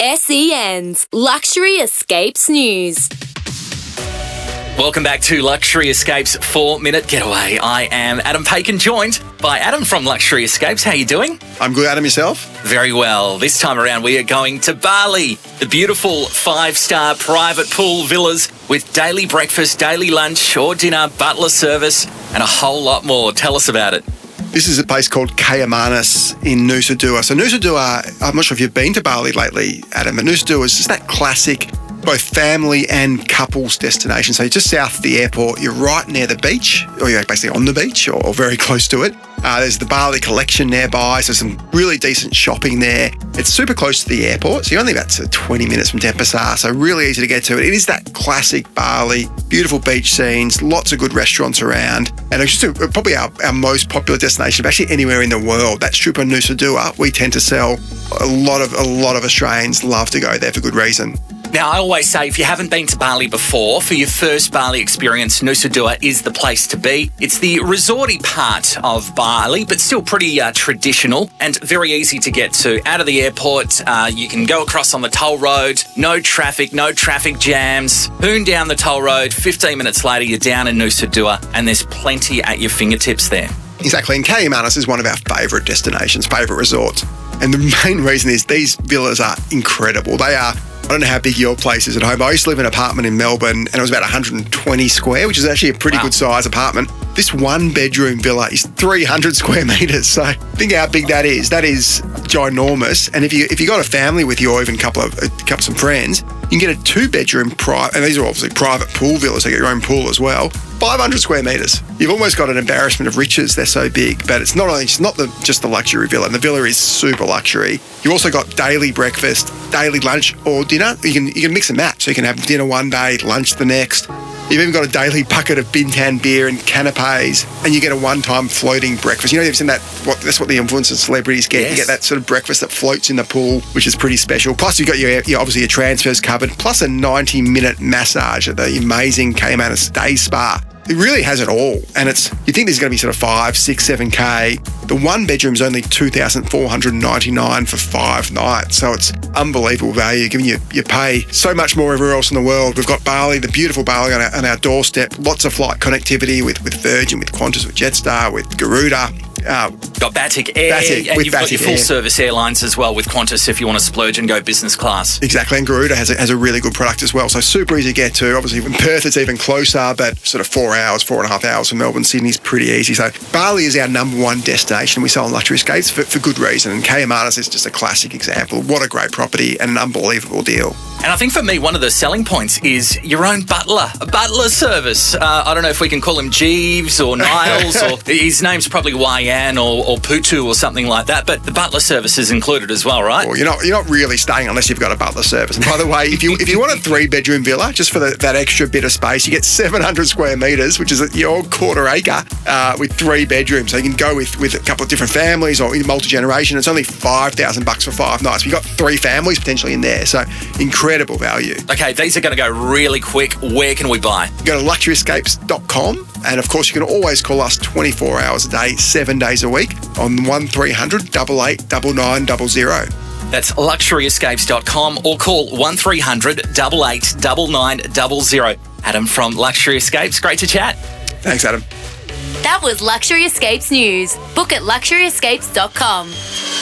SEN's Luxury Escapes News. Welcome back to Luxury Escapes 4 Minute Getaway. I am Adam Paikin, joined by Adam from Luxury Escapes. How are you doing? I'm good, Adam. Yourself? Very well. This time around, we are going to Bali, the beautiful five-star private pool villas with daily breakfast, daily lunch or dinner, butler service, and a whole lot more. Tell us about it. This is a place called Kayumanis in Nusa Dua. So Nusa Dua, I'm not sure if you've been to Bali lately, Adam, but Nusa Dua is just that classic both family and couples destination. So you're just south of the airport, you're right near the beach, or you're basically on the beach or, or very close to it. Uh, there's the Bali collection nearby, so some really decent shopping there. It's super close to the airport, so you're only about 20 minutes from Denpasar, so really easy to get to it. Is that classic Bali, beautiful beach scenes, lots of good restaurants around, and it's just a, probably our, our most popular destination actually anywhere in the world. That of Nusa Dua, we tend to sell a lot of a lot of Australians love to go there for good reason. Now, I always say if you haven't been to Bali before, for your first Bali experience, Nusa Dua is the place to be. It's the resorty part of Bali, but still pretty uh, traditional and very easy to get to. Out of the airport, uh, you can go across on the toll road, no traffic, no traffic jams. Boon down the toll road, 15 minutes later, you're down in Nusa Dua, and there's plenty at your fingertips there. Exactly, and Kayumanis is one of our favourite destinations, favourite resorts. And the main reason is these villas are incredible. They are I don't know how big your place is at home. I used to live in an apartment in Melbourne and it was about 120 square, which is actually a pretty wow. good size apartment. This one bedroom villa is 300 square meters. So think how big that is. That is ginormous. And if you if you got a family with you or even a couple of a couple of some friends, you can get a two bedroom private, and these are obviously private pool villas. You get your own pool as well. 500 square meters. You've almost got an embarrassment of riches. They're so big, but it's not only it's not the, just the luxury villa. And the villa is super luxury. You also got daily breakfast, daily lunch, or dinner. You can you can mix and match. So you can have dinner one day, lunch the next. You've even got a daily bucket of Bintang beer and canapes, and you get a one-time floating breakfast. You know, you've seen that. What that's what the influencers, celebrities get. Yes. You get that sort of breakfast that floats in the pool, which is pretty special. Plus, you've got your, your obviously your transfers covered, plus a 90-minute massage at the amazing Kayumanis Day Spa. It really has it all. And it's, you think there's going to be sort of five, six, seven K. The one bedroom's only 2,499 for five nights. So it's unbelievable value, given you, you pay so much more everywhere else in the world. We've got Bali, the beautiful Bali on our, on our doorstep, lots of flight connectivity with, with Virgin, with Qantas, with Jetstar, with Garuda. Uh, got Batik Air, Batik, and you've Batik got your full Air. service airlines as well with Qantas if you want to splurge and go business class. Exactly, and Garuda has a, has a really good product as well. So super easy to get to. Obviously, in Perth it's even closer, but sort of four hours, four and a half hours from Melbourne, Sydney's pretty easy. So Bali is our number one destination. We sell on luxury escapes for, for good reason, and Kayumanis is just a classic example. What a great property and an unbelievable deal. And I think for me, one of the selling points is your own butler, a butler service. Uh, I don't know if we can call him Jeeves or Niles, or his name's probably Wayan or, or Putu or something like that. But the butler service is included as well, right? Well, you're not you're not really staying unless you've got a butler service. And by the way, if you if you want a three bedroom villa, just for the, that extra bit of space, you get 700 square meters, which is your quarter acre, uh, with three bedrooms. So you can go with with a couple of different families or multi generation. It's only five thousand bucks for five nights. You've got three families potentially in there. So incredible incredible value. Okay, these are going to go really quick. Where can we buy? Go to luxuryescapes.com. And of course, you can always call us 24 hours a day, seven days a week on 1300 88 9900. That's luxuryescapes.com or call 1300 88 9900. Adam from Luxury Escapes, great to chat. Thanks, Adam. That was Luxury Escapes News. Book at luxuryescapes.com.